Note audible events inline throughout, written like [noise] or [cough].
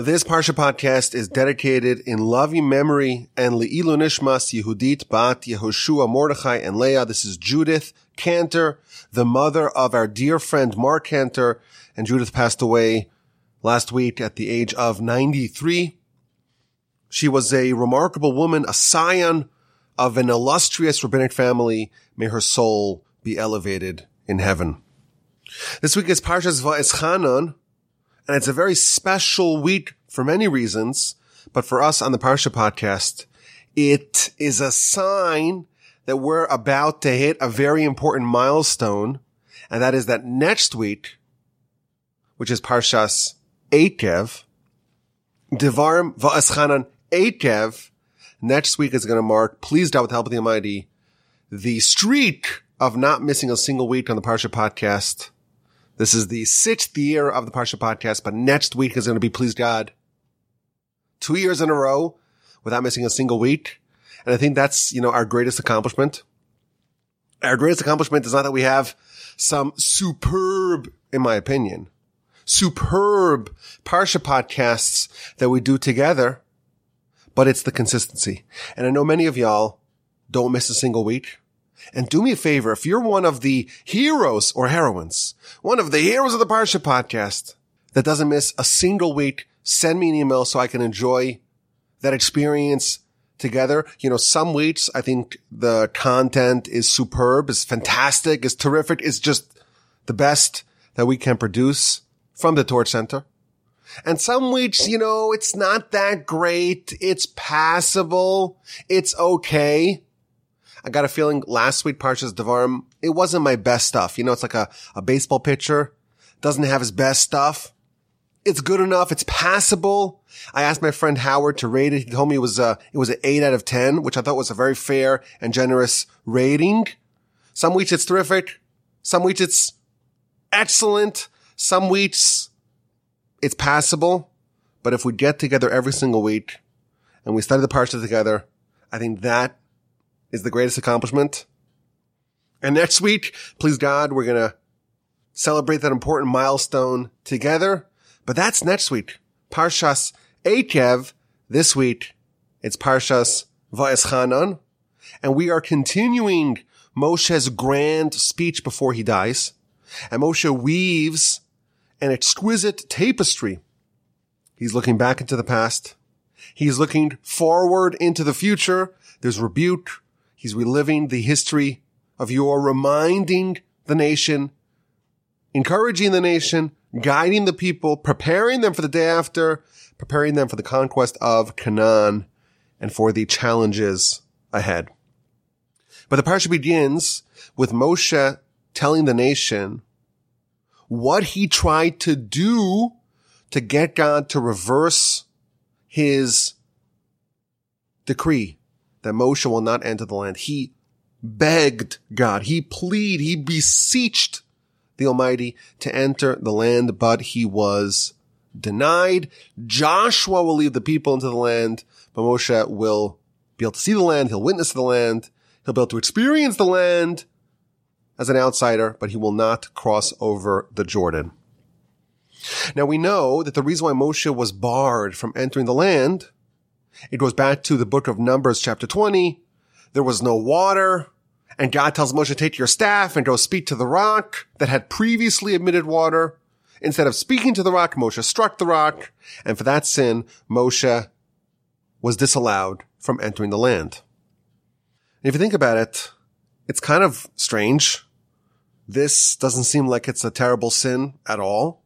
This Parsha podcast is dedicated in loving memory and Le'ilu Nishmas Yehudit Bat Yehoshua Mordechai and Leah. This is Judith Cantor, the mother of our dear friend Mark Cantor. And Judith passed away last week at the age of 93. She was a remarkable woman, a scion of an illustrious rabbinic family. May her soul be elevated in heaven. This week is Parshas Va'eschanan, and it's a very special week for many reasons, but for us on the Parsha podcast, it is a sign that we're about to hit a very important milestone, and that is that next week, which is Parshas Eikev, Devarim Va'eschanan Eikev, next week is going to mark, please God with the help of the Almighty, the streak of not missing a single week on the Parsha podcast this is the sixth year of the Parsha podcast, but next week is going to be, please God, two years in a row without missing a single week. And I think that's, you know, our greatest accomplishment. Our greatest accomplishment is not that we have some superb, in my opinion, superb Parsha podcasts that we do together, but it's the consistency. And I know many of y'all don't miss a single week. And do me a favor, if you're one of the heroes or heroines, one of the heroes of the Parsha podcast that doesn't miss a single week, send me an email so I can enjoy that experience together. You know, some weeks I think the content is superb, is fantastic, is terrific, is just the best that we can produce from the Torch Center. And some weeks, you know, it's not that great. It's passable. It's okay. I got a feeling last week Parshas Devarim, it wasn't my best stuff. You know, it's like a, a baseball pitcher doesn't have his best stuff. It's good enough. It's passable. I asked my friend Howard to rate it. He told me it was a, it was an eight out of 10, which I thought was a very fair and generous rating. Some weeks it's terrific. Some weeks it's excellent. Some weeks it's passable. But if we get together every single week and we study the parsha together, I think that is the greatest accomplishment. And next week, please God, we're going to celebrate that important milestone together. But that's next week. Parshas Eikev. This week, it's Parshas Va'eschanan. And we are continuing Moshe's grand speech before he dies. And Moshe weaves an exquisite tapestry. He's looking back into the past. He's looking forward into the future. There's rebuke. He's reliving the history of your reminding the nation, encouraging the nation, guiding the people, preparing them for the day after, preparing them for the conquest of Canaan and for the challenges ahead. But the parsha begins with Moshe telling the nation what he tried to do to get God to reverse his decree that Moshe will not enter the land. He begged God. He pleaded. He beseeched the Almighty to enter the land, but he was denied. Joshua will lead the people into the land, but Moshe will be able to see the land. He'll witness the land. He'll be able to experience the land as an outsider, but he will not cross over the Jordan. Now we know that the reason why Moshe was barred from entering the land it goes back to the book of Numbers, chapter 20. There was no water. And God tells Moshe, take your staff and go speak to the rock that had previously emitted water. Instead of speaking to the rock, Moshe struck the rock. And for that sin, Moshe was disallowed from entering the land. And if you think about it, it's kind of strange. This doesn't seem like it's a terrible sin at all.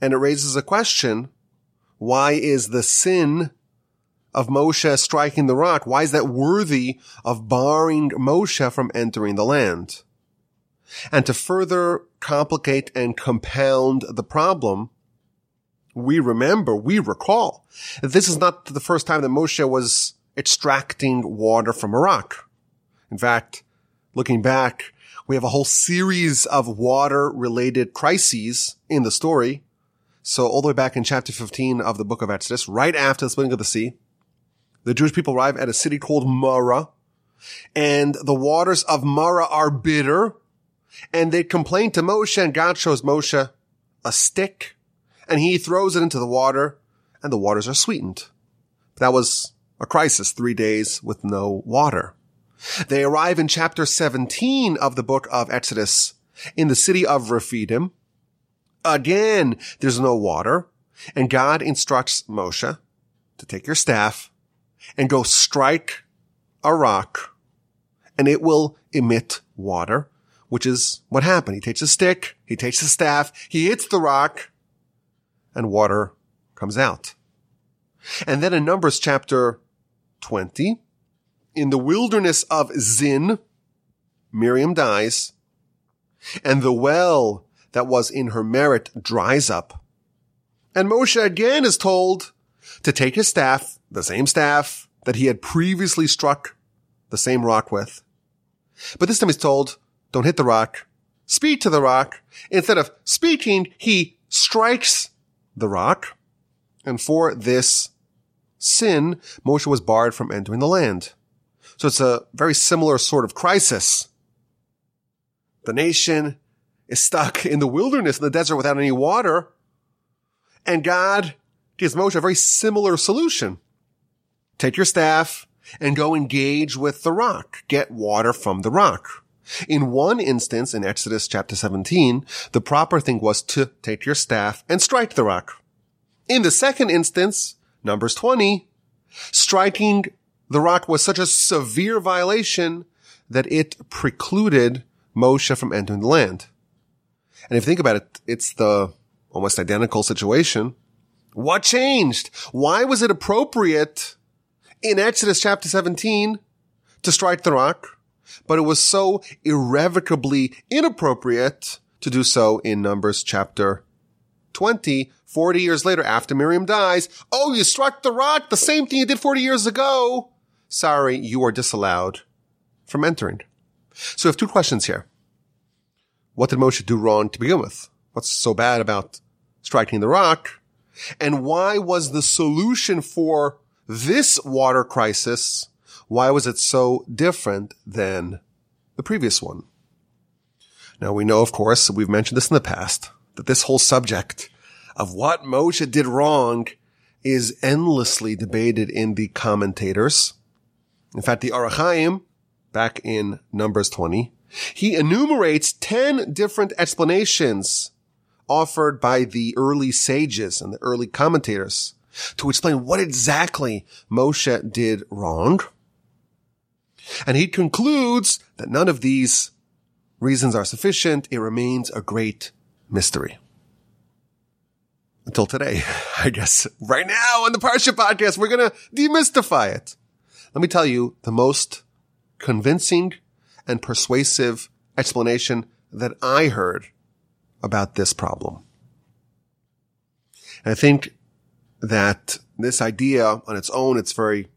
And it raises a question. Why is the sin of Moshe striking the rock, why is that worthy of barring Moshe from entering the land? And to further complicate and compound the problem, we remember, we recall that this is not the first time that Moshe was extracting water from a rock. In fact, looking back, we have a whole series of water related crises in the story. So all the way back in chapter 15 of the book of Exodus, right after the splitting of the sea, the Jewish people arrive at a city called Marah, and the waters of Marah are bitter, and they complain to Moshe, and God shows Moshe a stick, and he throws it into the water, and the waters are sweetened. That was a crisis, three days with no water. They arrive in chapter 17 of the book of Exodus in the city of Rephidim. Again, there's no water, and God instructs Moshe to take your staff and go strike a rock, and it will emit water, which is what happened. He takes a stick, he takes a staff, he hits the rock, and water comes out. And then in Numbers chapter 20, in the wilderness of Zin, Miriam dies, and the well that was in her merit dries up. And Moshe again is told to take his staff, the same staff that he had previously struck the same rock with. But this time he's told, don't hit the rock, speak to the rock. Instead of speaking, he strikes the rock. And for this sin, Moshe was barred from entering the land. So it's a very similar sort of crisis. The nation is stuck in the wilderness in the desert without any water. And God Moshe a very similar solution. Take your staff and go engage with the rock. Get water from the rock. In one instance, in Exodus chapter 17, the proper thing was to take your staff and strike the rock. In the second instance, Numbers 20, striking the rock was such a severe violation that it precluded Moshe from entering the land. And if you think about it, it's the almost identical situation. What changed? Why was it appropriate in Exodus chapter 17 to strike the rock, but it was so irrevocably inappropriate to do so in Numbers chapter 20, 40 years later after Miriam dies. Oh, you struck the rock, the same thing you did 40 years ago. Sorry, you are disallowed from entering. So we have two questions here. What did Moshe do wrong to begin with? What's so bad about striking the rock? And why was the solution for this water crisis, why was it so different than the previous one? Now we know, of course, we've mentioned this in the past, that this whole subject of what Moshe did wrong is endlessly debated in the commentators. In fact, the Ohr HaChaim, back in Numbers 20, he enumerates 10 different explanations offered by the early sages and the early commentators to explain what exactly Moshe did wrong. And he concludes that none of these reasons are sufficient. It remains a great mystery. Until today, [laughs] I guess right now on the Parsha podcast, we're going to demystify it. Let me tell you the most convincing and persuasive explanation that I heard about this problem. And I think that this idea on its own, it's very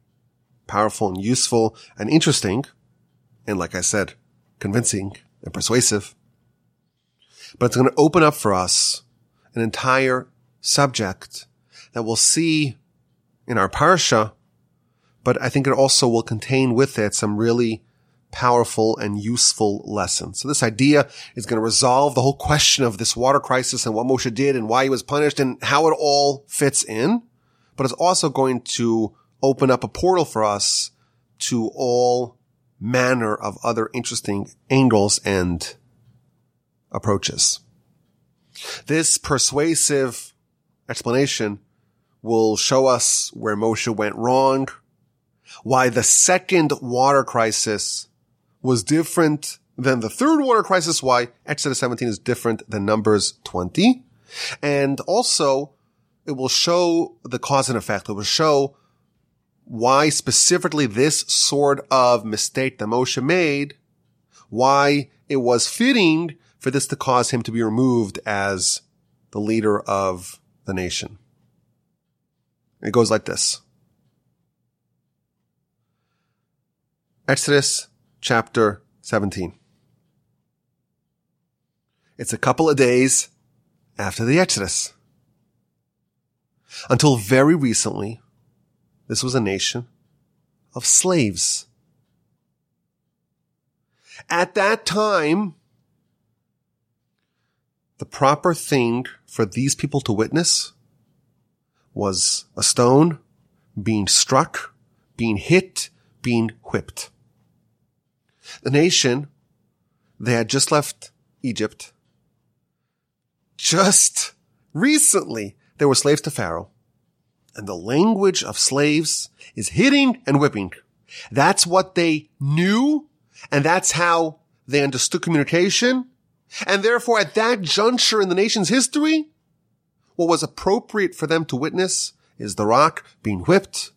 powerful and useful and interesting. And like I said, convincing and persuasive. But it's going to open up for us an entire subject that we'll see in our parsha, but I think it also will contain with it some really powerful and useful lesson. So this idea is going to resolve the whole question of this water crisis and what Moshe did and why he was punished and how it all fits in. But it's also going to open up a portal for us to all manner of other interesting angles and approaches. This persuasive explanation will show us where Moshe went wrong, why the second water crisis was different than the third water crisis, why Exodus 17 is different than Numbers 20. And also, it will show the cause and effect. It will show why specifically this sort of mistake that Moshe made, why it was fitting for this to cause him to be removed as the leader of the nation. It goes like this. Exodus chapter 17. It's a couple of days after the Exodus. Until very recently, this was a nation of slaves. At that time, the proper thing for these people to witness was a stone being struck, being hit, being whipped. The nation, they had just left Egypt. Just recently, they were slaves to Pharaoh. And the language of slaves is hitting and whipping. That's what they knew. And that's how they understood communication. And therefore, at that juncture in the nation's history, what was appropriate for them to witness is the rock being whipped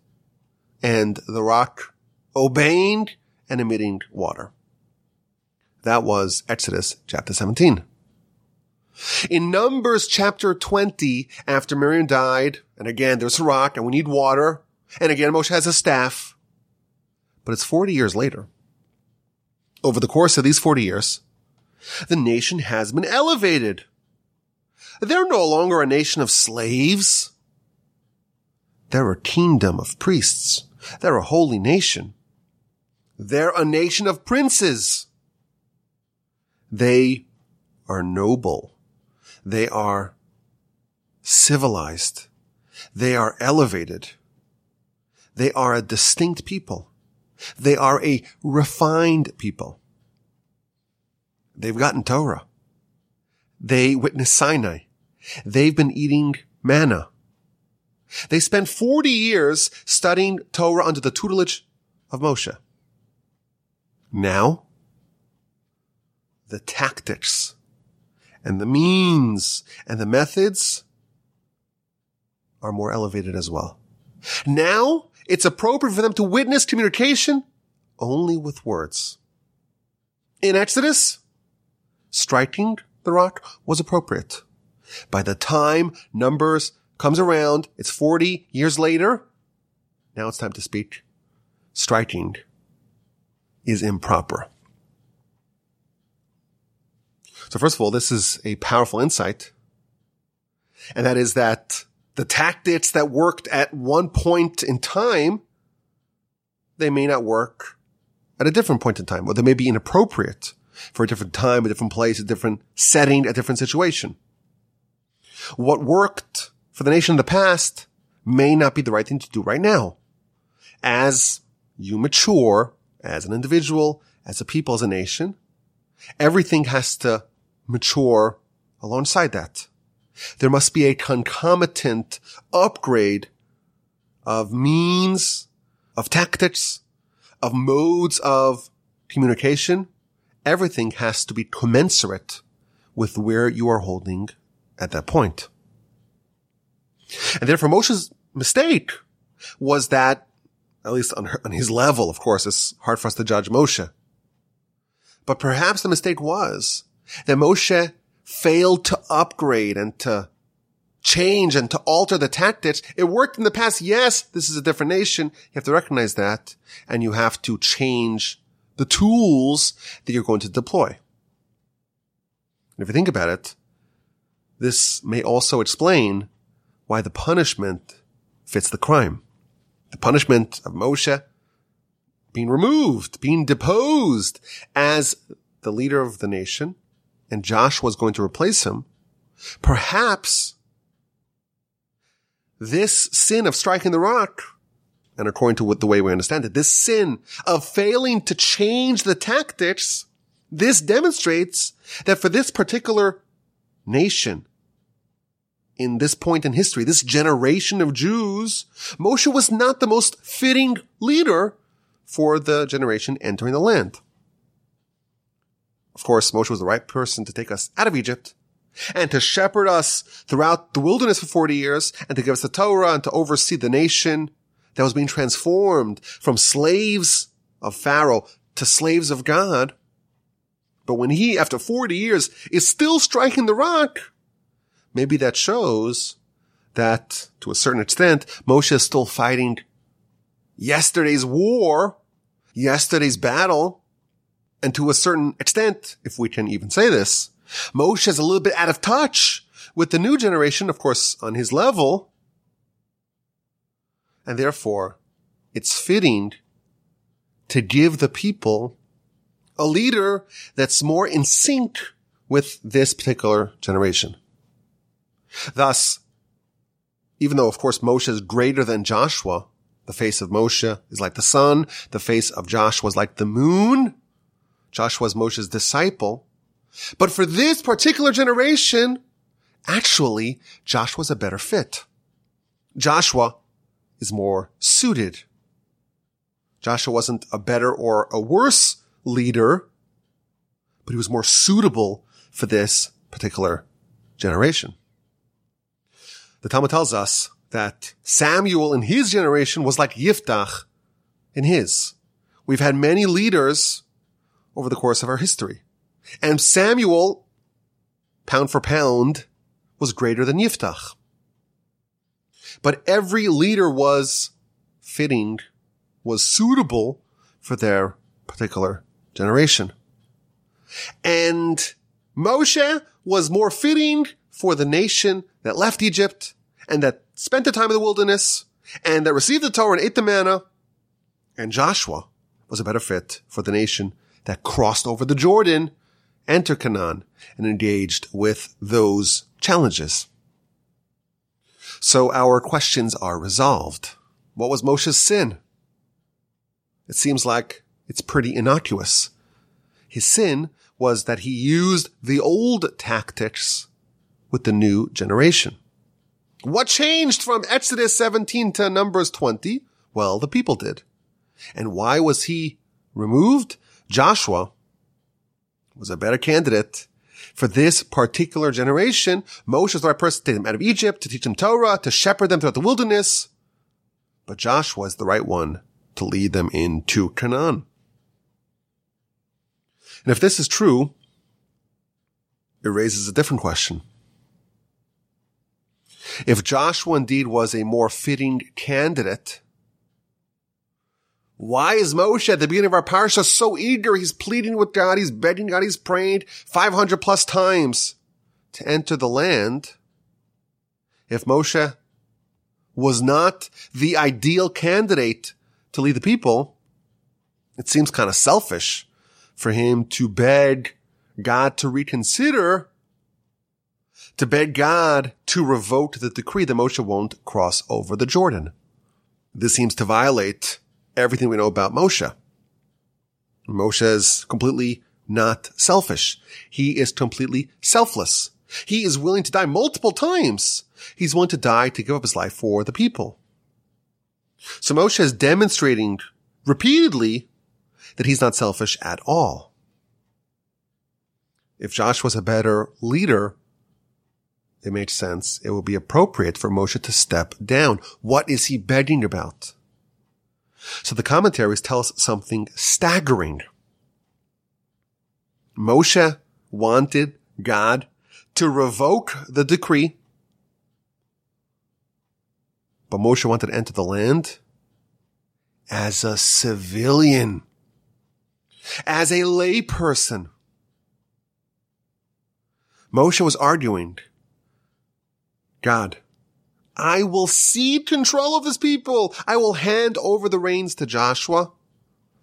and the rock obeying and emitting water. That was Exodus chapter 17. In Numbers chapter 20, after Miriam died, and again, there's a rock and we need water, and again, Moshe has a staff, but it's 40 years later. Over the course of these 40 years, the nation has been elevated. They're no longer a nation of slaves. They're a kingdom of priests. They're a holy nation. They're a nation of princes. They are noble. They are civilized. They are elevated. They are a distinct people. They are a refined people. They've gotten Torah. They witnessed Sinai. They've been eating manna. They spent 40 years studying Torah under the tutelage of Moshe. Now, the tactics and the means and the methods are more elevated as well. Now, it's appropriate for them to witness communication only with words. In Exodus, striking the rock was appropriate. By the time Numbers comes around, it's 40 years later. Now it's time to speak. Striking is improper. So first of all, this is a powerful insight. And that is that the tactics that worked at one point in time, they may not work at a different point in time, or they may be inappropriate for a different time, a different place, a different setting, a different situation. What worked for the nation in the past may not be the right thing to do right now. As you mature as an individual, as a people, as a nation, everything has to mature alongside that. There must be a concomitant upgrade of means, of tactics, of modes of communication. Everything has to be commensurate with where you are holding at that point. And therefore Moshe's mistake was that, at least on, her, on his level, of course, it's hard for us to judge Moshe. But perhaps the mistake was that Moshe failed to upgrade and to change and to alter the tactics. It worked in the past. Yes, this is a different nation. You have to recognize that and you have to change the tools that you're going to deploy. And if you think about it, this may also explain why the punishment fits the crime. The punishment of Moshe being removed, being deposed as the leader of the nation and Josh was going to replace him, perhaps this sin of striking the rock, and according to what the way we understand it, this sin of failing to change the tactics, this demonstrates that for this particular nation, in this point in history, this generation of Jews, Moshe was not the most fitting leader for the generation entering the land. Of course, Moshe was the right person to take us out of Egypt and to shepherd us throughout the wilderness for 40 years and to give us the Torah and to oversee the nation that was being transformed from slaves of Pharaoh to slaves of God. But when he, after 40 years, is still striking the rock, maybe that shows that to a certain extent, Moshe is still fighting yesterday's war, yesterday's battle, and to a certain extent, if we can even say this, Moshe is a little bit out of touch with the new generation, of course, on his level. And therefore, it's fitting to give the people a leader that's more in sync with this particular generation. Thus, even though of course Moshe is greater than Joshua, the face of Moshe is like the sun. The face of Joshua is like the moon. Joshua is Moshe's disciple. But for this particular generation, actually, Joshua's a better fit. Joshua is more suited. Joshua wasn't a better or a worse leader, but he was more suitable for this particular generation. The Talmud tells us that Samuel in his generation was like Yiftach in his. We've had many leaders over the course of our history. And Samuel, pound for pound, was greater than Yiftach. But every leader was fitting, was suitable for their particular generation. And Moshe was more fitting for the nation that left Egypt and that spent the time in the wilderness and that received the Torah and ate the manna. And Joshua was a better fit for the nation that crossed over the Jordan, entered Canaan, and engaged with those challenges. So our questions are resolved. What was Moshe's sin? It seems like it's pretty innocuous. His sin was that he used the old tactics with the new generation. What changed from Exodus 17 to Numbers 20? Well, the people did. And why was he removed? Joshua was a better candidate for this particular generation. Moshe was the right person to take them out of Egypt, to teach them Torah, to shepherd them throughout the wilderness. But Joshua is the right one to lead them into Canaan. And if this is true, it raises a different question. If Joshua indeed was a more fitting candidate, why is Moshe at the beginning of our parsha so eager? He's pleading with God. He's begging God. He's praying 500 plus times to enter the land. If Moshe was not the ideal candidate to lead the people, it seems kind of selfish for him to beg God to reconsider to beg God to revoke the decree that Moshe won't cross over the Jordan. This seems to violate everything we know about Moshe. Moshe is completely not selfish. He is completely selfless. He is willing to die multiple times. He's willing to die to give up his life for the people. So Moshe is demonstrating repeatedly that he's not selfish at all. If Joshua was a better leader, it makes sense. It will be appropriate for Moshe to step down. What is he begging about? So the commentaries tell us something staggering. Moshe wanted God to revoke the decree, but Moshe wanted to enter the land as a civilian, as a layperson. Moshe was arguing God, I will cede control of this people. I will hand over the reins to Joshua,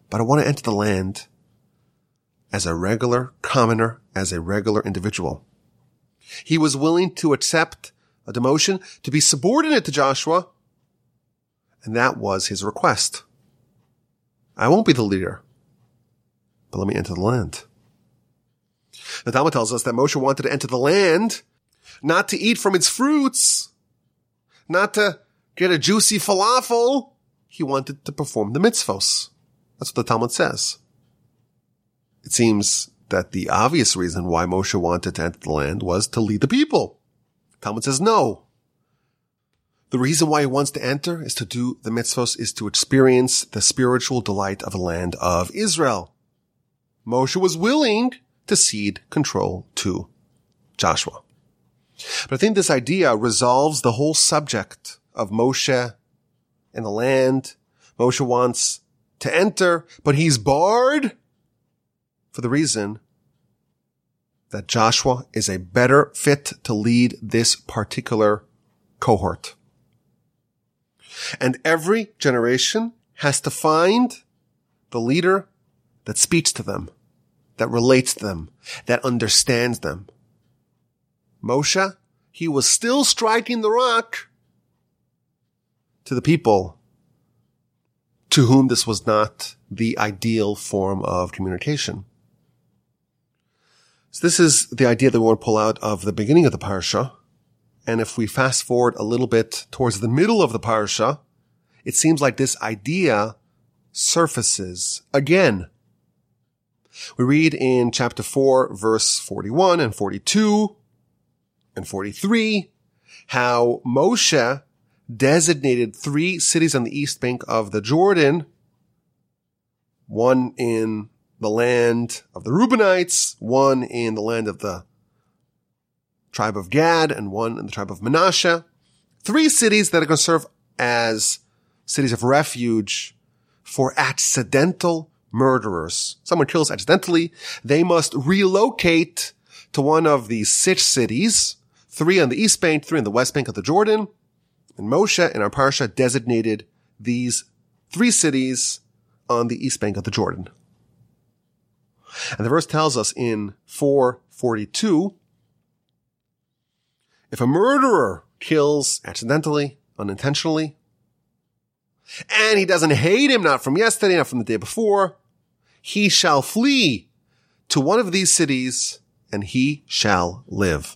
but I want to enter the land as a regular commoner, as a regular individual. He was willing to accept a demotion to be subordinate to Joshua, and that was his request. I won't be the leader, but let me enter the land. The Talmud tells us that Moshe wanted to enter the land not to eat from its fruits, not to get a juicy falafel. He wanted to perform the mitzvos. That's what the Talmud says. It seems that the obvious reason why Moshe wanted to enter the land was to lead the people. Talmud says no. The reason why he wants to enter is to do the mitzvos is to experience the spiritual delight of the land of Israel. Moshe was willing to cede control to Joshua. But I think this idea resolves the whole subject of Moshe and the land. Moshe wants to enter, but he's barred for the reason that Joshua is a better fit to lead this particular cohort. And every generation has to find the leader that speaks to them, that relates to them, that understands them. Moshe, he was still striking the rock to the people to whom this was not the ideal form of communication. So this is the idea that we want to pull out of the beginning of the parsha. And if we fast forward a little bit towards the middle of the parsha, it seems like this idea surfaces again. We read in chapter 4, verse 41 and 42 and 43 how Moshe designated three cities on the east bank of the Jordan, one in the land of the Reubenites, one in the land of the tribe of Gad, and one in the tribe of Manasseh. Three cities that are going to serve as cities of refuge for accidental murderers. Someone kills accidentally. They must relocate to one of these six cities, three on the east bank, three on the west bank of the Jordan. And Moshe in our parsha designated these three cities on the east bank of the Jordan. And the verse tells us in 442, if a murderer kills accidentally, unintentionally, and he doesn't hate him, not from yesterday, not from the day before, he shall flee to one of these cities and he shall live.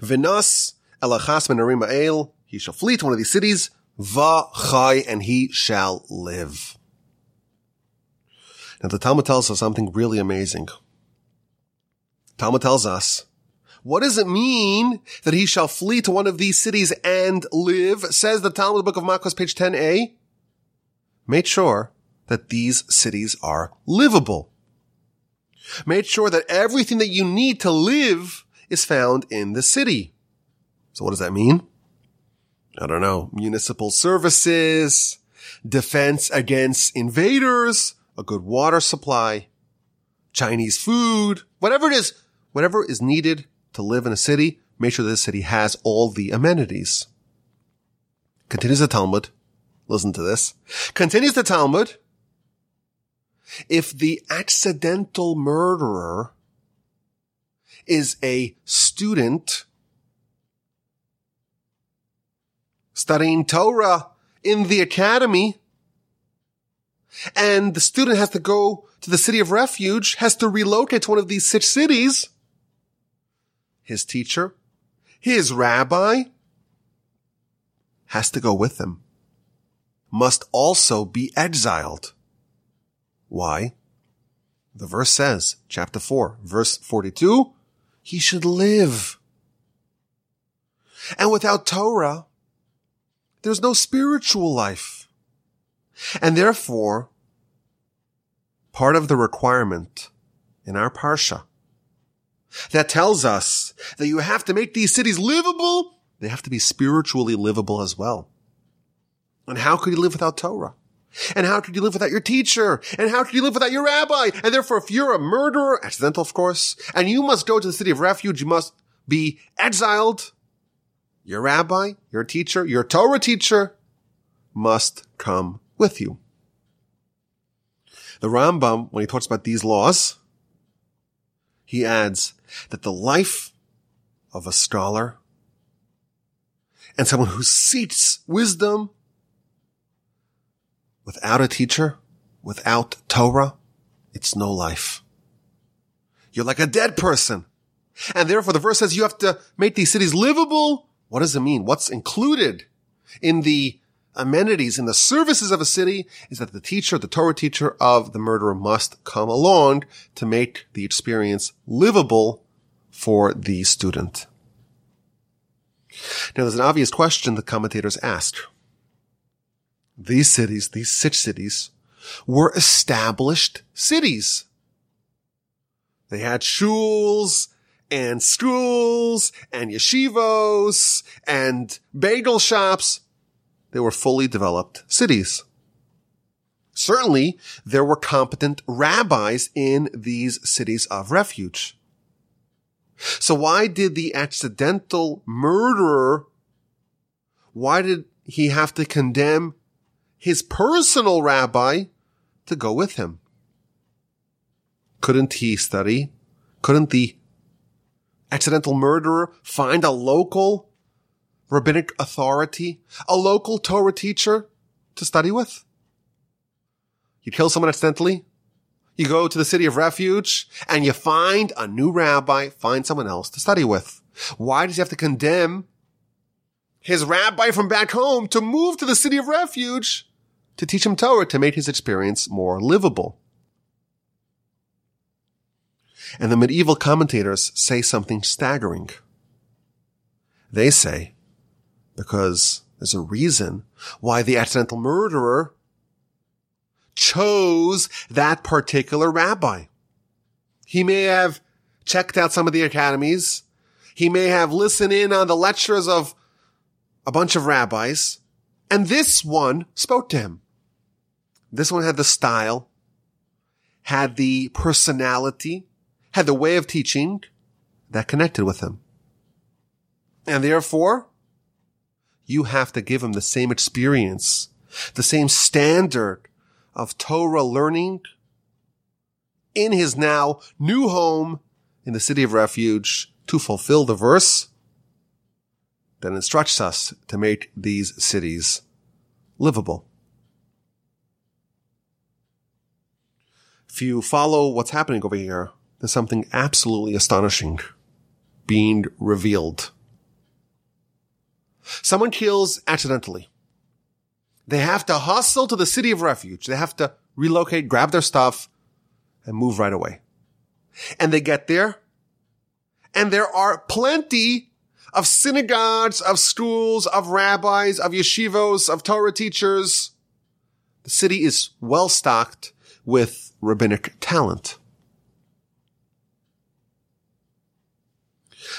Vinas elachas menarim he shall flee to one of these cities, va chai, and he shall live. Now the Talmud tells us something really amazing. Talmud tells us, what does it mean that he shall flee to one of these cities and live? Says the Talmud book of Makos, page 10a. Made sure that these cities are livable. Made sure that everything that you need to live is found in the city. So what does that mean? I don't know. Municipal services, defense against invaders, a good water supply, Chinese food, whatever it is, whatever is needed to live in a city, make sure that the city has all the amenities. Continues the Talmud. Listen to this. Continues the Talmud. If the accidental murderer is a student studying Torah in the academy, and the student has to go to the city of refuge, has to relocate to one of these six cities, his teacher, his rabbi, has to go with him, must also be exiled. Why? The verse says, chapter 4, verse 42, he should live. And without Torah, there's no spiritual life. And therefore, part of the requirement in our parsha that tells us that you have to make these cities livable, they have to be spiritually livable as well. And how could you live without Torah? And how could you live without your teacher? And how could you live without your rabbi? And therefore, if you're a murderer, accidental, of course, and you must go to the city of refuge, you must be exiled. Your rabbi, your teacher, your Torah teacher must come with you. The Rambam, when he talks about these laws, he adds that the life of a scholar and someone who seeks wisdom without a teacher, without Torah, it's no life. You're like a dead person. And therefore the verse says you have to make these cities livable. What does it mean? What's included in the amenities in the services of a city is that the teacher, the Torah teacher of the murderer must come along to make the experience livable for the student. Now there's an obvious question the commentators ask. These cities, these six cities, were established cities. They had shuls and schools and yeshivos and bagel shops they were fully developed cities. Certainly, there were competent rabbis in these cities of refuge. So why did the accidental murderer, why did he have to condemn his personal rabbi to go with him? Couldn't he study? Couldn't the accidental murderer find a local rabbinic authority, a local Torah teacher to study with? You kill someone accidentally? You go to the city of refuge and you find a new rabbi, find someone else to study with. Why does he have to condemn his rabbi from back home to move to the city of refuge to teach him Torah to make his experience more livable? And the medieval commentators say something staggering. They say, because there's a reason why the accidental murderer chose that particular rabbi. He may have checked out some of the academies. He may have listened in on the lectures of a bunch of rabbis. And this one spoke to him. This one had the style, had the personality, had the way of teaching that connected with him. And therefore, you have to give him the same experience, the same standard of Torah learning in his now new home in the city of refuge to fulfill the verse that instructs us to make these cities livable. If you follow what's happening over here, there's something absolutely astonishing being revealed. Someone kills accidentally. They have to hustle to the city of refuge. They have to relocate, grab their stuff, and move right away. And they get there, and there are plenty of synagogues, of schools, of rabbis, of yeshivos, of Torah teachers. The city is well stocked with rabbinic talent.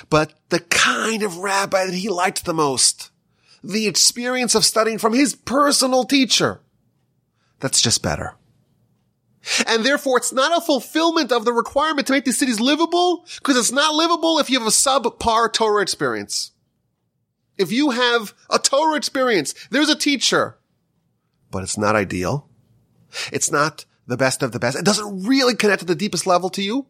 But the kind of rabbi that he liked the most the experience of studying from his personal teacher. That's just better. And therefore, it's not a fulfillment of the requirement to make these cities livable, because it's not livable if you have a subpar Torah experience. If you have a Torah experience, there's a teacher, but it's not ideal. It's not the best of the best. It doesn't really connect at the deepest level to you.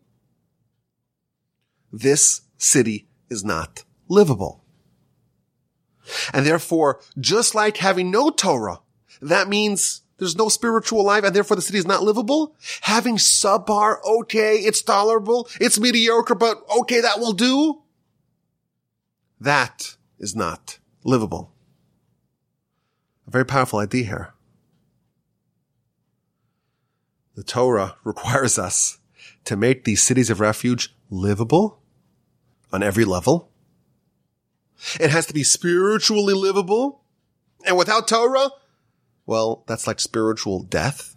This city is not livable. And therefore, just like having no Torah, that means there's no spiritual life and therefore the city is not livable. Having subpar, okay, it's tolerable, it's mediocre, but okay, that will do. That is not livable. A very powerful idea here. The Torah [laughs] requires us to make these cities of refuge livable on every level it has to be spiritually livable. And without Torah, well, that's like spiritual death.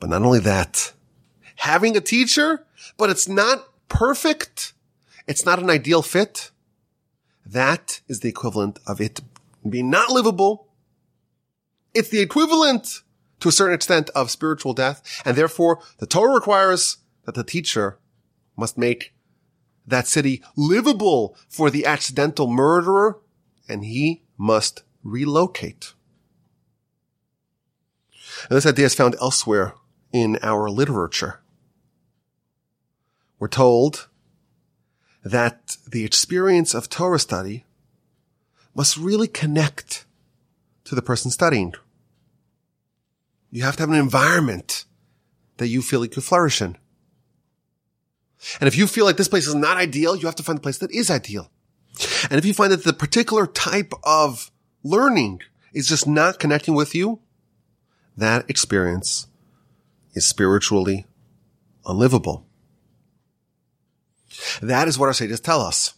But not only that, having a teacher, but it's not perfect. It's not an ideal fit. That is the equivalent of it being not livable. It's the equivalent to a certain extent of spiritual death. And therefore the Torah requires that the teacher must make that city livable for the accidental murderer, and he must relocate. And this idea is found elsewhere in our literature. We're told that the experience of Torah study must really connect to the person studying. You have to have an environment that you feel like you flourish in. And if you feel like this place is not ideal, you have to find a place that is ideal. And if you find that the particular type of learning is just not connecting with you, that experience is spiritually unlivable. That is what our sages tell us.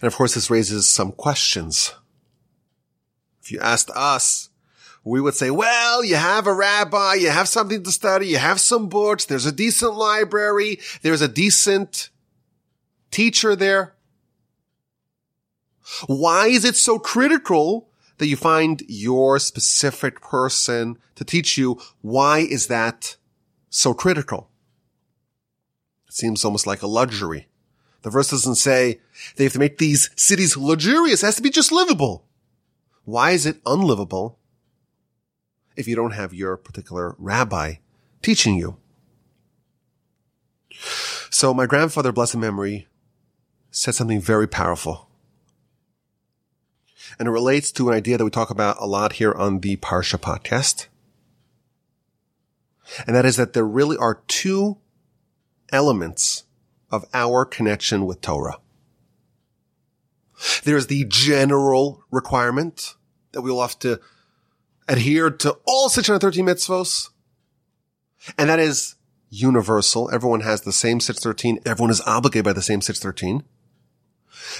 And of course, this raises some questions. If you asked us, we would say, well, you have a rabbi, you have something to study, you have some books, there's a decent library, there's a decent teacher there. Why is it so critical that you find your specific person to teach you? Why is that so critical? It seems almost like a luxury. The verse doesn't say they have to make these cities luxurious. It has to be just livable. Why is it unlivable if you don't have your particular rabbi teaching you. So my grandfather, blessed memory, said something very powerful. And it relates to an idea that we talk about a lot here on the Parsha podcast. And that is that there really are two elements of our connection with Torah. There's the general requirement that we will have to adhere to all 613 mitzvos. And that is universal. Everyone has the same 613. Everyone is obligated by the same 613.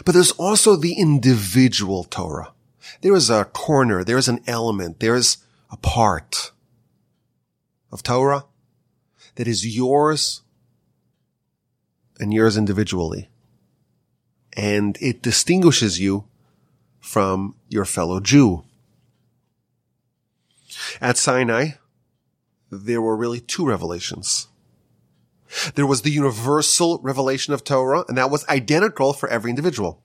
But there's also the individual Torah. There is a corner. There is an element. There is a part of Torah that is yours and yours individually. And it distinguishes you from your fellow Jew. At Sinai, there were really two revelations. There was the universal revelation of Torah, and that was identical for every individual.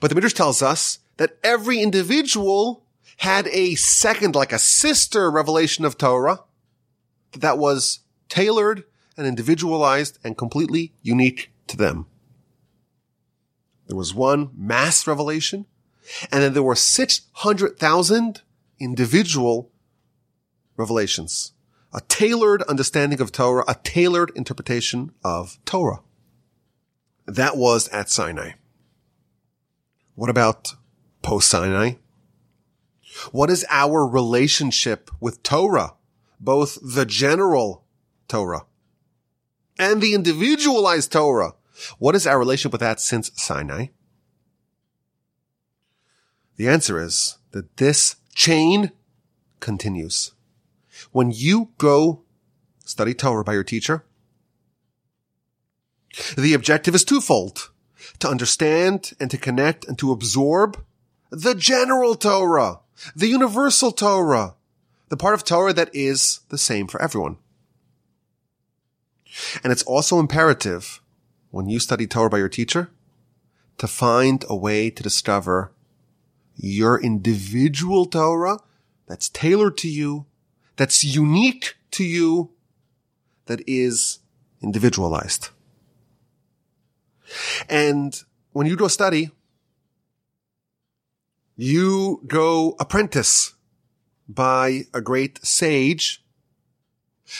But the Midrash tells us that every individual had a second, like a sister revelation of Torah that was tailored and individualized and completely unique to them. There was one mass revelation, and then there were 600,000 individual revelations. A tailored understanding of Torah, a tailored interpretation of Torah. That was at Sinai. What about post Sinai? What is our relationship with Torah? Both the general Torah and the individualized Torah. What is our relationship with that since Sinai? The answer is that this chain continues. When you go study Torah by your teacher, the objective is twofold. To understand and to connect and to absorb the general Torah, the universal Torah, the part of Torah that is the same for everyone. And it's also imperative when you study Torah by your teacher to find a way to discover your individual Torah that's tailored to you, that's unique to you, that is individualized. And when you go study, you go apprentice by a great sage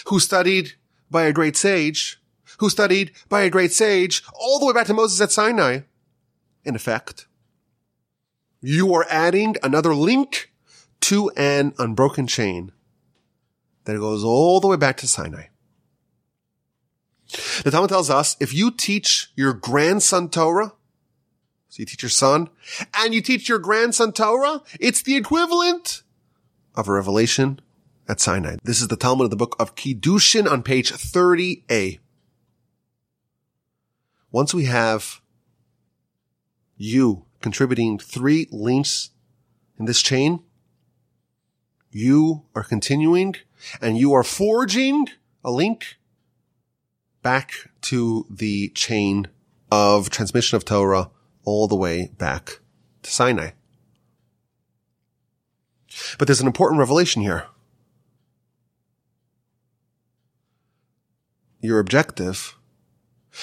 who studied by a great sage who studied by a great sage all the way back to Moses at Sinai. In effect, you are adding another link to an unbroken chain that it goes all the way back to Sinai. The Talmud tells us if you teach your grandson Torah, so you teach your son, and you teach your grandson Torah, it's the equivalent of a revelation at Sinai. This is the Talmud of the book of Kiddushin on page 30a. Once we have you contributing three links in this chain, you are continuing and you are forging a link back to the chain of transmission of Torah all the way back to Sinai. But there's an important revelation here. Your objective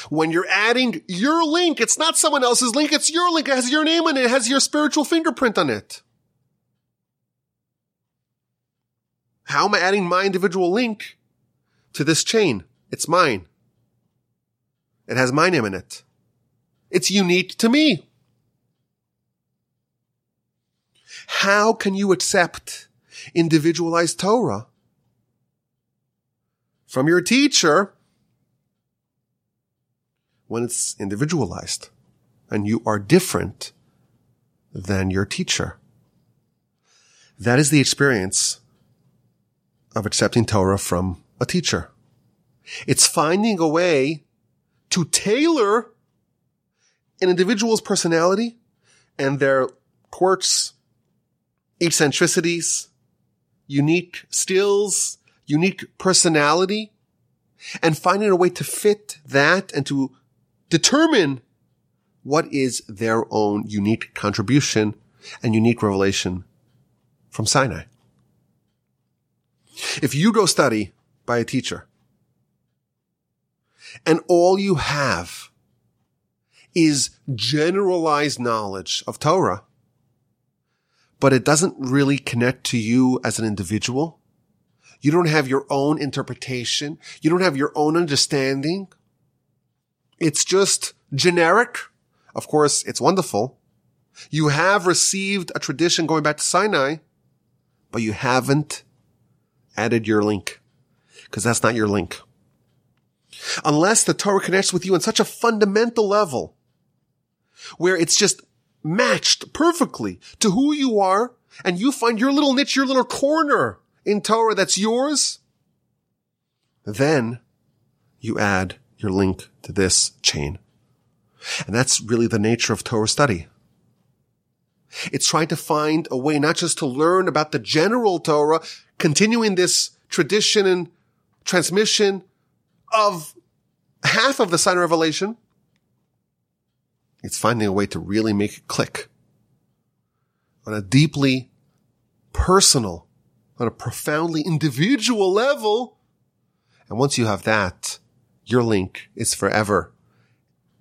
when you're adding your link, it's not someone else's link, it's your link. It has your name on it, it has your spiritual fingerprint on it. How am I adding my individual link to this chain? It's mine. It has my name in it. It's unique to me. How can you accept individualized Torah from your teacher when it's individualized and you are different than your teacher. That is the experience of accepting Torah from a teacher. It's finding a way to tailor an individual's personality and their quirks, eccentricities, unique skills, unique personality, and finding a way to fit that and to determine what is their own unique contribution and unique revelation from Sinai. If you go study by a teacher and all you have is generalized knowledge of Torah, but it doesn't really connect to you as an individual. You don't have your own interpretation. You don't have your own understanding. It's just generic. Of course, it's wonderful. You have received a tradition going back to Sinai, but you haven't added your link because that's not your link. Unless the Torah connects with you on such a fundamental level where it's just matched perfectly to who you are and you find your little niche, your little corner in Torah that's yours, then you add your link to this chain. And that's really the nature of Torah study. It's trying to find a way not just to learn about the general Torah, continuing this tradition and transmission of half of the Sinai revelation. It's finding a way to really make it click on a deeply personal, on a profoundly individual level. And once you have that, your link is forever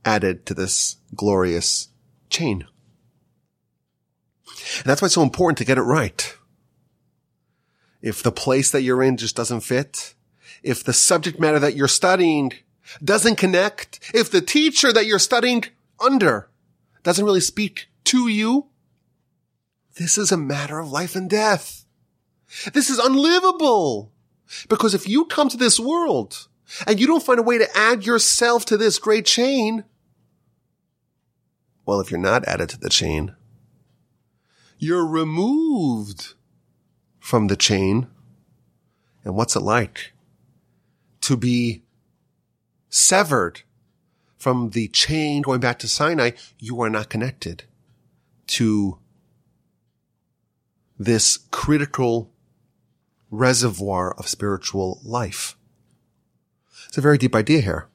added to this glorious chain. And that's why it's so important to get it right. If the place that you're in just doesn't fit, if the subject matter that you're studying doesn't connect, if the teacher that you're studying under doesn't really speak to you, this is a matter of life and death. This is unlivable. Because if you come to this world and you don't find a way to add yourself to this great chain, well, if you're not added to the chain, you're removed from the chain. And what's it like to be severed from the chain going back to Sinai? You are not connected to this critical reservoir of spiritual life. It's a very deep idea here.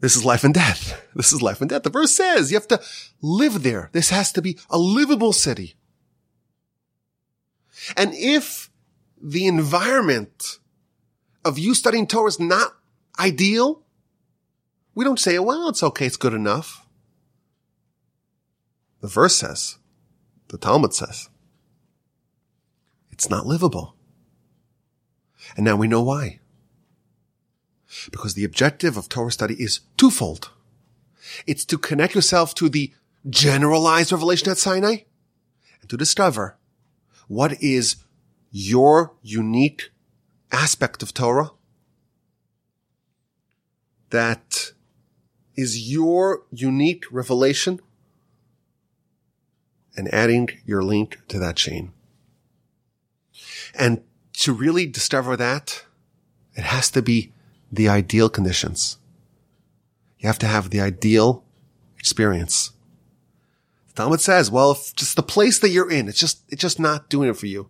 This is life and death. [laughs] This is life and death. The verse says you have to live there. This has to be a livable city. And if the environment of you studying Torah is not ideal, we don't say, well, it's okay. It's good enough. The verse says, the Talmud says, it's not livable. And now we know why. Because the objective of Torah study is twofold. It's to connect yourself to the generalized revelation at Sinai and to discover what is your unique aspect of Torah that is your unique revelation and adding your link to that chain. And to really discover that, it has to be the ideal conditions. You have to have the ideal experience. Talmud says, well, if just the place that you're in, it's just, it's just not doing it for you.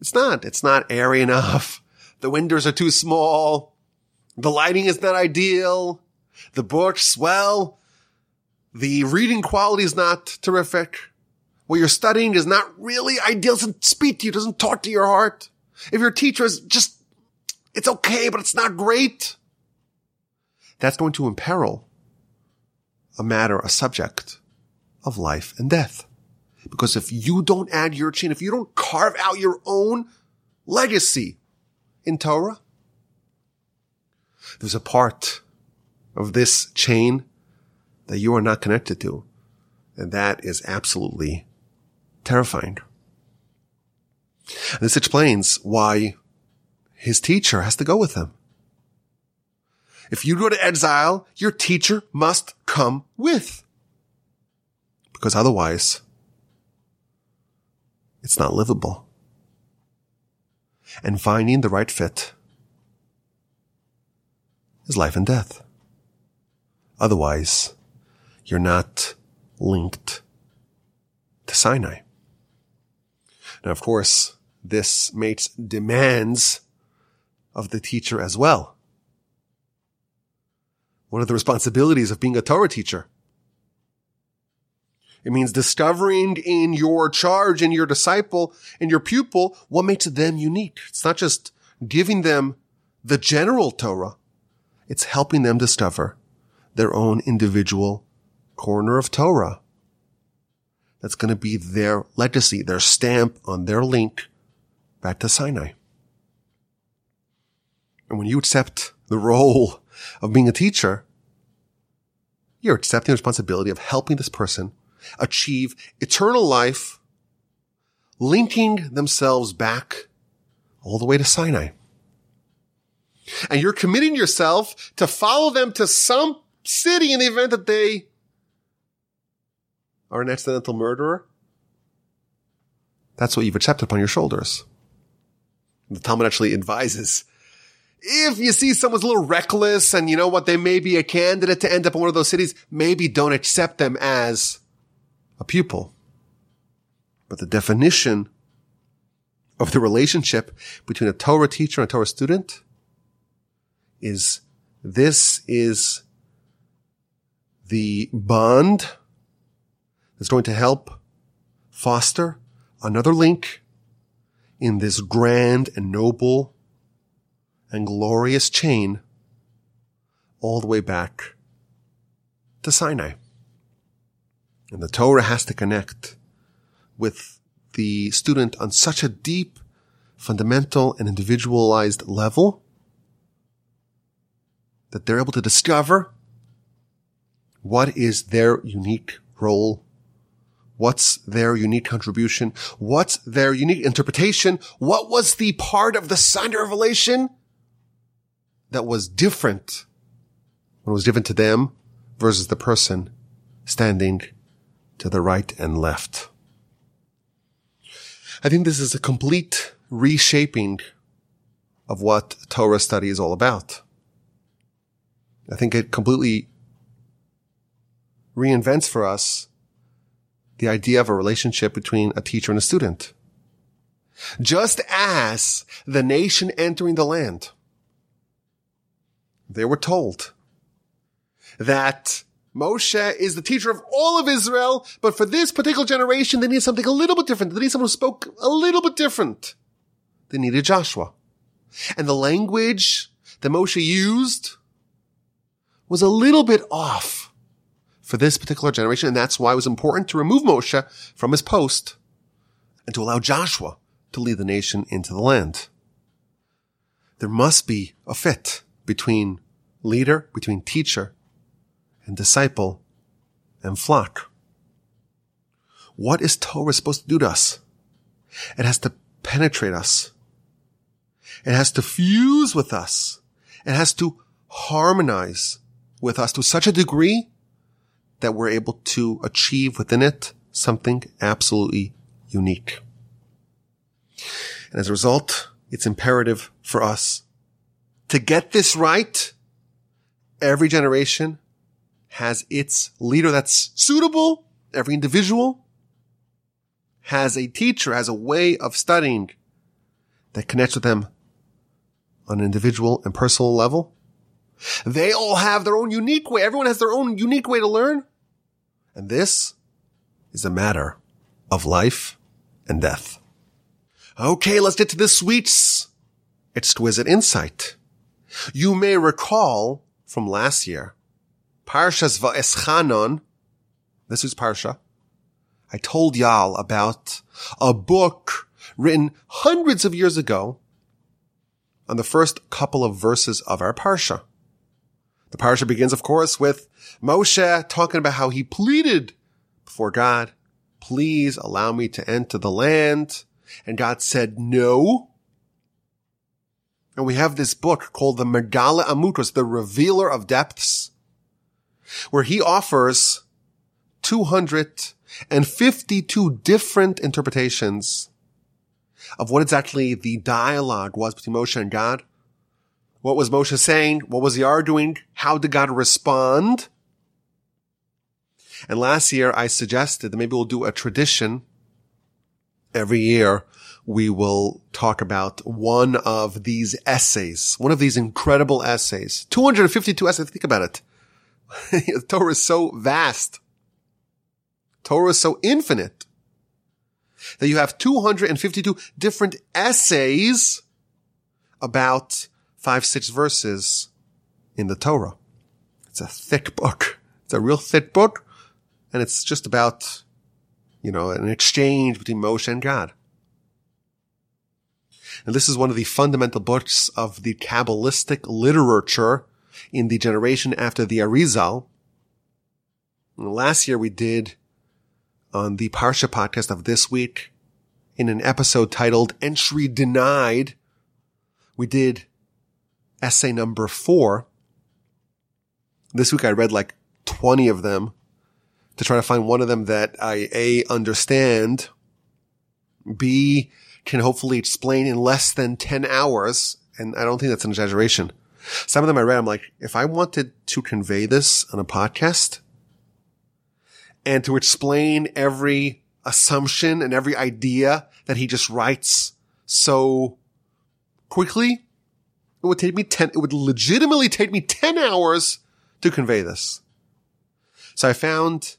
It's not. It's not airy enough. The windows are too small. The lighting is not ideal. The books, well, the reading quality is not terrific. What you're studying is not really ideal. It doesn't speak to you, doesn't talk to your heart. If your teacher is just it's okay, but it's not great. That's going to imperil a matter, a subject of life and death. Because if you don't add your chain, if you don't carve out your own legacy in Torah, there's a part of this chain that you are not connected to. And that is absolutely terrifying. And this explains why his teacher has to go with him. If you go to exile, your teacher must come with. Because otherwise, it's not livable. And finding the right fit is life and death. Otherwise, you're not linked to Sinai. Now, of course, this makes demands of the teacher as well. One of the responsibilities of being a Torah teacher. It means discovering in your charge, in your disciple, in your pupil, what makes them unique. It's not just giving them the general Torah. It's helping them discover their own individual corner of Torah. That's going to be their legacy, their stamp on their link back to Sinai. And when you accept the role of being a teacher, you're accepting the responsibility of helping this person achieve eternal life, linking themselves back all the way to Sinai. And you're committing yourself to follow them to some city in the event that they are an accidental murderer. That's what you've accepted upon your shoulders. The Talmud actually advises if you see someone's a little reckless and you know what, they may be a candidate to end up in one of those cities, maybe don't accept them as a pupil. But the definition of the relationship between a Torah teacher and a Torah student is this is the bond that's going to help foster another link in this grand and noble and glorious chain all the way back to Sinai. And the Torah has to connect with the student on such a deep, fundamental, and individualized level that they're able to discover what is their unique role What's their unique contribution? What's their unique interpretation? What was the part of the Sinai revelation that was different when it was given to them versus the person standing to the right and left. I think this is a complete reshaping of what Torah study is all about. I think it completely reinvents for us the idea of a relationship between a teacher and a student. Just as the nation entering the land they were told that Moshe is the teacher of all of Israel, but for this particular generation, they need something a little bit different. They need someone who spoke a little bit different. They needed Joshua. And the language that Moshe used was a little bit off for this particular generation. And that's why it was important to remove Moshe from his post and to allow Joshua to lead the nation into the land. There must be a fit between leader, between teacher and disciple and flock. What is Torah supposed to do to us? It has to penetrate us. It has to fuse with us. It has to harmonize with us to such a degree that we're able to achieve within it something absolutely unique. And as a result, it's imperative for us to get this right, every generation has its leader that's suitable. Every individual has a teacher, has a way of studying that connects with them on an individual and personal level. They all have their own unique way. Everyone has their own unique way to learn. And this is a matter of life and death. Okay, let's get to the sweets. Exquisite insight. You may recall from last year, Parshas Va'eschanon, this is Parsha. I told y'all about a book written hundreds of years ago on the first couple of verses of our Parsha. The Parsha begins, of course, with Moshe talking about how he pleaded before God, please allow me to enter the land. And God said no. And we have this book called the Megaleh Amukos, the Revealer of Depths, where he offers 252 different interpretations of what exactly the dialogue was between Moshe and God. What was Moshe saying? What was he arguing? How did God respond? And last year I suggested that maybe we'll do a tradition every year we will talk about one of these essays, one of these incredible essays. 252 essays. Think about it. [laughs] Torah is so vast. Torah is so infinite that you have 252 different essays about five, six verses in the Torah. It's a thick book. It's a real thick book. And it's just about, you know, an exchange between Moshe and God. And this is one of the fundamental books of the Kabbalistic literature in the generation after the Arizal. Last year we did on the Parsha podcast of this week in an episode titled Entry Denied. We did essay number four. This week I read like 20 of them to try to find one of them that I A understand, B can hopefully explain in less than 10 hours. And I don't think that's an exaggeration. Some of them I read, I'm like, if I wanted to convey this on a podcast and to explain every assumption and every idea that he just writes so quickly, it would take me 10, it would legitimately take me 10 hours to convey this. So I found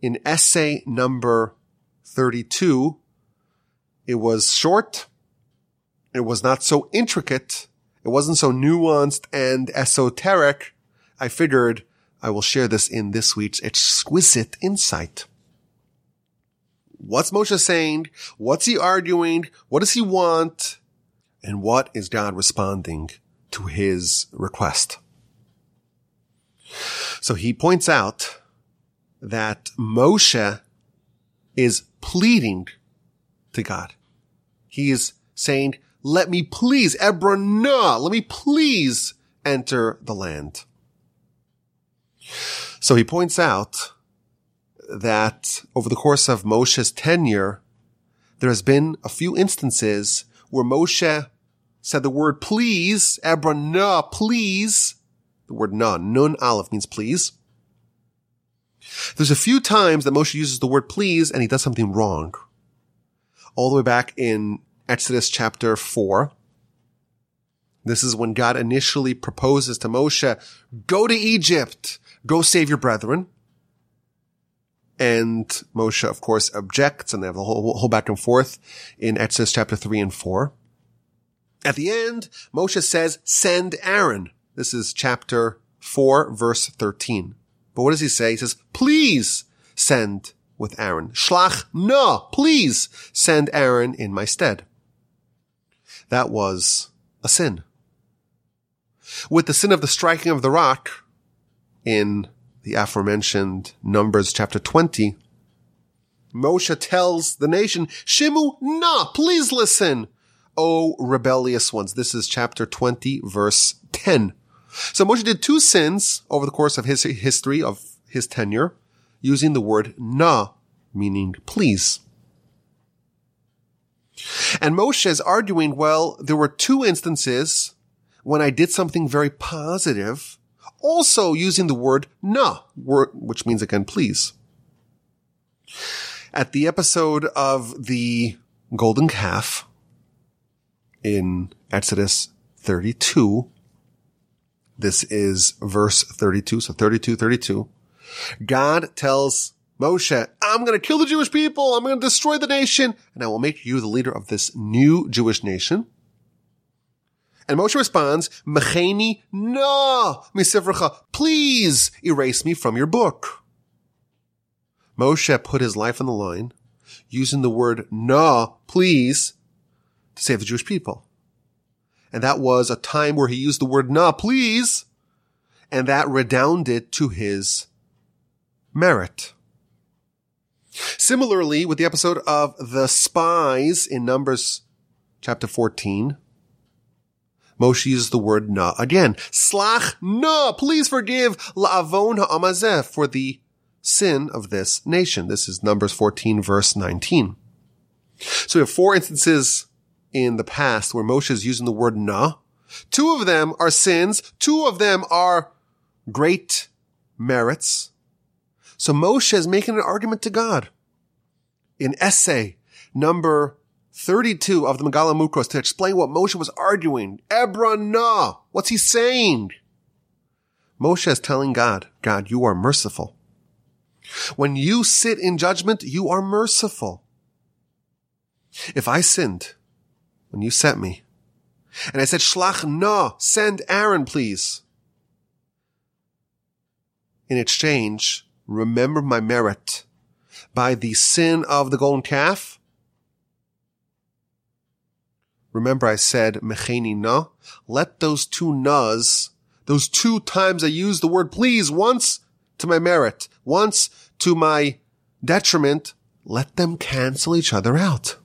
in essay number 32, it was short. It was not so intricate. It wasn't so nuanced and esoteric. I figured I will share this in this week's exquisite insight. What's Moshe saying? What's he arguing? What does he want? And what is God responding to his request? So he points out that Moshe is pleading to God. He is saying, let me please, Ebrona, let me please enter the land. So he points out that over the course of Moshe's tenure, there has been a few instances where Moshe said the word please, Ebrona, please. The word na, nun aleph means please. There's a few times that Moshe uses the word please and he does something wrong. All the way back in Exodus chapter 4. This is when God initially proposes to Moshe, go to Egypt, go save your brethren. And Moshe, of course, objects and they have a whole, whole back and forth in Exodus chapter 3 and 4. At the end, Moshe says, send Aaron. This is chapter 4, verse 13. But what does he say? He says, please send with Aaron. Shlach no, please send Aaron in my stead. That was a sin. With the sin of the striking of the rock in the aforementioned Numbers chapter 20, Moshe tells the nation, Shimu, na, please listen. O rebellious ones. This is chapter 20, verse 10. So Moshe did two sins over the course of his history of his tenure using the word na, meaning please. And Moshe is arguing, well, there were two instances when I did something very positive, also using the word na, which means again, please. At the episode of the golden calf in Exodus 32, this is verse 32, so 32, 32. God tells Moshe, I'm going to kill the Jewish people. I'm going to destroy the nation and I will make you the leader of this new Jewish nation. And Moshe responds, Mecheni no, misivracha, please erase me from your book. Moshe put his life on the line using the word no, please, to save the Jewish people. And that was a time where he used the word no, please, and that redounded to his merit. Similarly, with the episode of the spies in Numbers chapter 14, Moshe uses the word na again. Slach na, please forgive la'avon ha'amazeh for the sin of this nation. This is Numbers 14 verse 19. So we have four instances in the past where Moshe is using the word na. Two of them are sins. Two of them are great merits. So Moshe is making an argument to God. In essay number 32 of the Megaleh Amukos to explain what Moshe was arguing. Ebrana. What's he saying? Moshe is telling God, God, you are merciful. When you sit in judgment, you are merciful. If I sinned when you sent me and I said, Shlach na, send Aaron, please. in exchange, remember my merit by the sin of the golden calf. Remember I said mecheni na? Let those two nas, those two times I used the word please, once to my merit, once to my detriment, let them cancel each other out.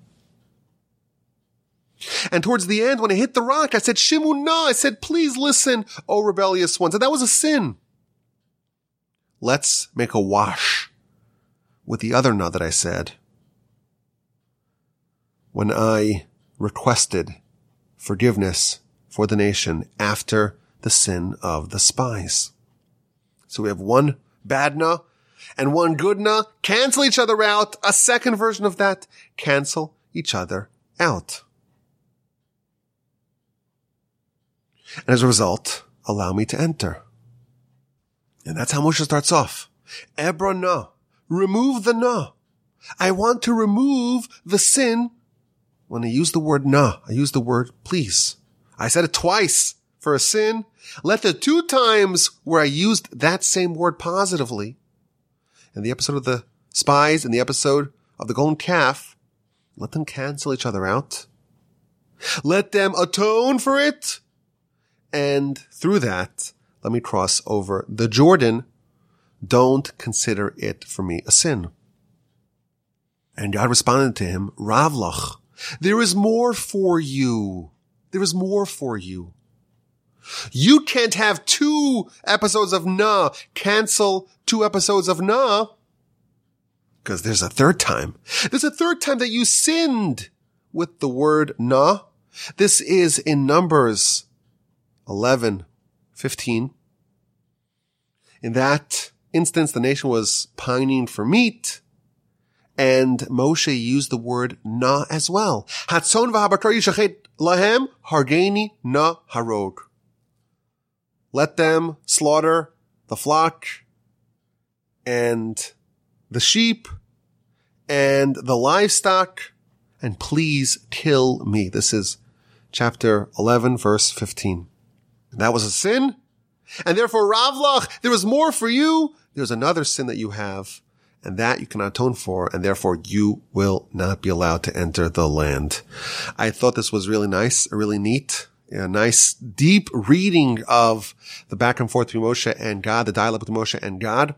And towards the end, when I hit the rock, I said, Shimu na. I said, please listen, O rebellious ones. And that was a sin. Let's make a wash with the other na that I said. When I requested forgiveness for the nation after the sin of the spies. So we have one bad na and one good na cancel each other out. A second version of that cancel each other out. And as a result, allow me to enter. And that's how Moshe starts off. Ebra na. Remove the na. I want to remove the sin. When I use the word na, I use the word please. I said it twice for a sin. Let the two times where I used that same word positively in the episode of the spies and the episode of the golden calf, let them cancel each other out. Let them atone for it and through that, let me cross over the Jordan. Don't consider it for me a sin. And God responded to him, Ravlach, there is more for you. There is more for you. You can't have two episodes of Na cancel two episodes of Na. Because there's a third time. There's a third time that you sinned with the word Na. This is in Numbers 11, 15. In that instance, the nation was pining for meat, and Moshe used the word na as well. Lahem hargeni na harog. Let them slaughter the flock and the sheep and the livestock and please kill me. This is chapter 11 verse 15. That was a sin. And therefore, Ravlach, there is more for you. There's another sin that you have, and that you cannot atone for, and therefore you will not be allowed to enter the land. I thought this was really nice, really neat, a nice deep reading of the back and forth between Moshe and God, the dialogue between Moshe and God.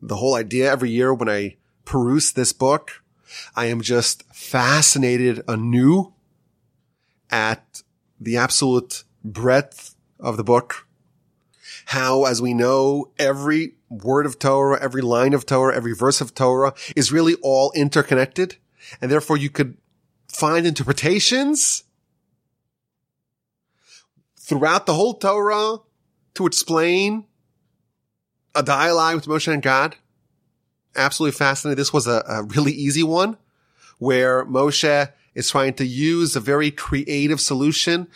The whole idea every year when I peruse this book, I am just fascinated anew at the absolute breadth of the book. How, as we know, every word of Torah, every line of Torah, every verse of Torah is really all interconnected. And therefore you could find interpretations throughout the whole Torah to explain a dialogue with Moshe and God. Absolutely fascinating. This was a, a really easy one where Moshe is trying to use a very creative solution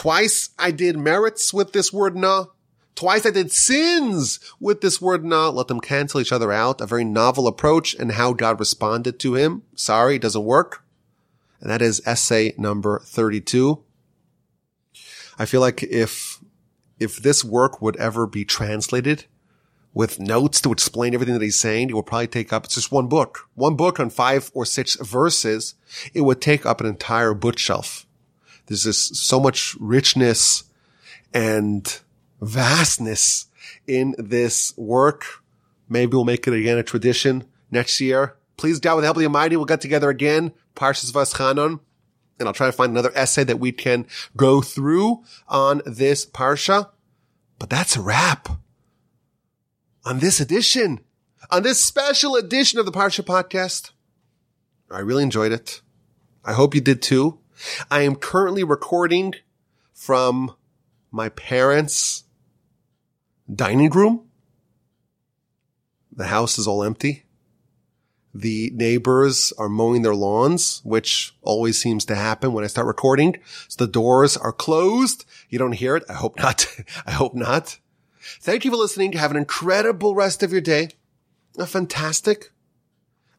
Twice I did merits with this word na. Twice I did sins with this word na. Let them cancel each other out. A very novel approach and how God responded to him. Sorry, it doesn't work. And that is essay number 32. I feel like if, if this work would ever be translated with notes to explain everything that he's saying, it would probably take up, it's just one book, one book on five or six verses. It would take up an entire bookshelf. There's just so much richness and vastness in this work. Maybe we'll make it again a tradition next year. Please God, with the help of the Almighty, we'll get together again, Parshas Vaschanon, and I'll try to find another essay that we can go through on this Parsha. But that's a wrap on this edition, on this special edition of the Parsha podcast. I really enjoyed it. I hope you did too. I am currently recording from my parents' dining room. The house is all empty. The neighbors are mowing their lawns, which always seems to happen when I start recording. So the doors are closed. You don't hear it. I hope not. [laughs] I hope not. Thank you for listening. Have an incredible rest of your day. A fantastic,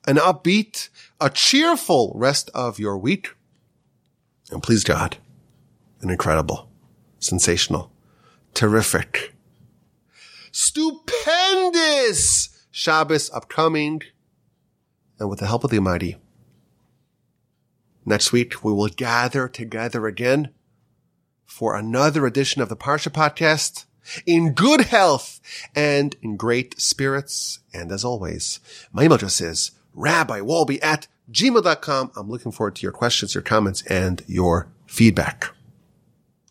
an upbeat, a cheerful rest of your week. And please God, an incredible, sensational, terrific, stupendous Shabbos upcoming. And with the help of the Almighty, next week we will gather together again for another edition of the Parsha podcast in good health and in great spirits. And as always, my email address is rabbiwolbe at gmail.com. I'm looking forward to your questions, your comments, and your feedback.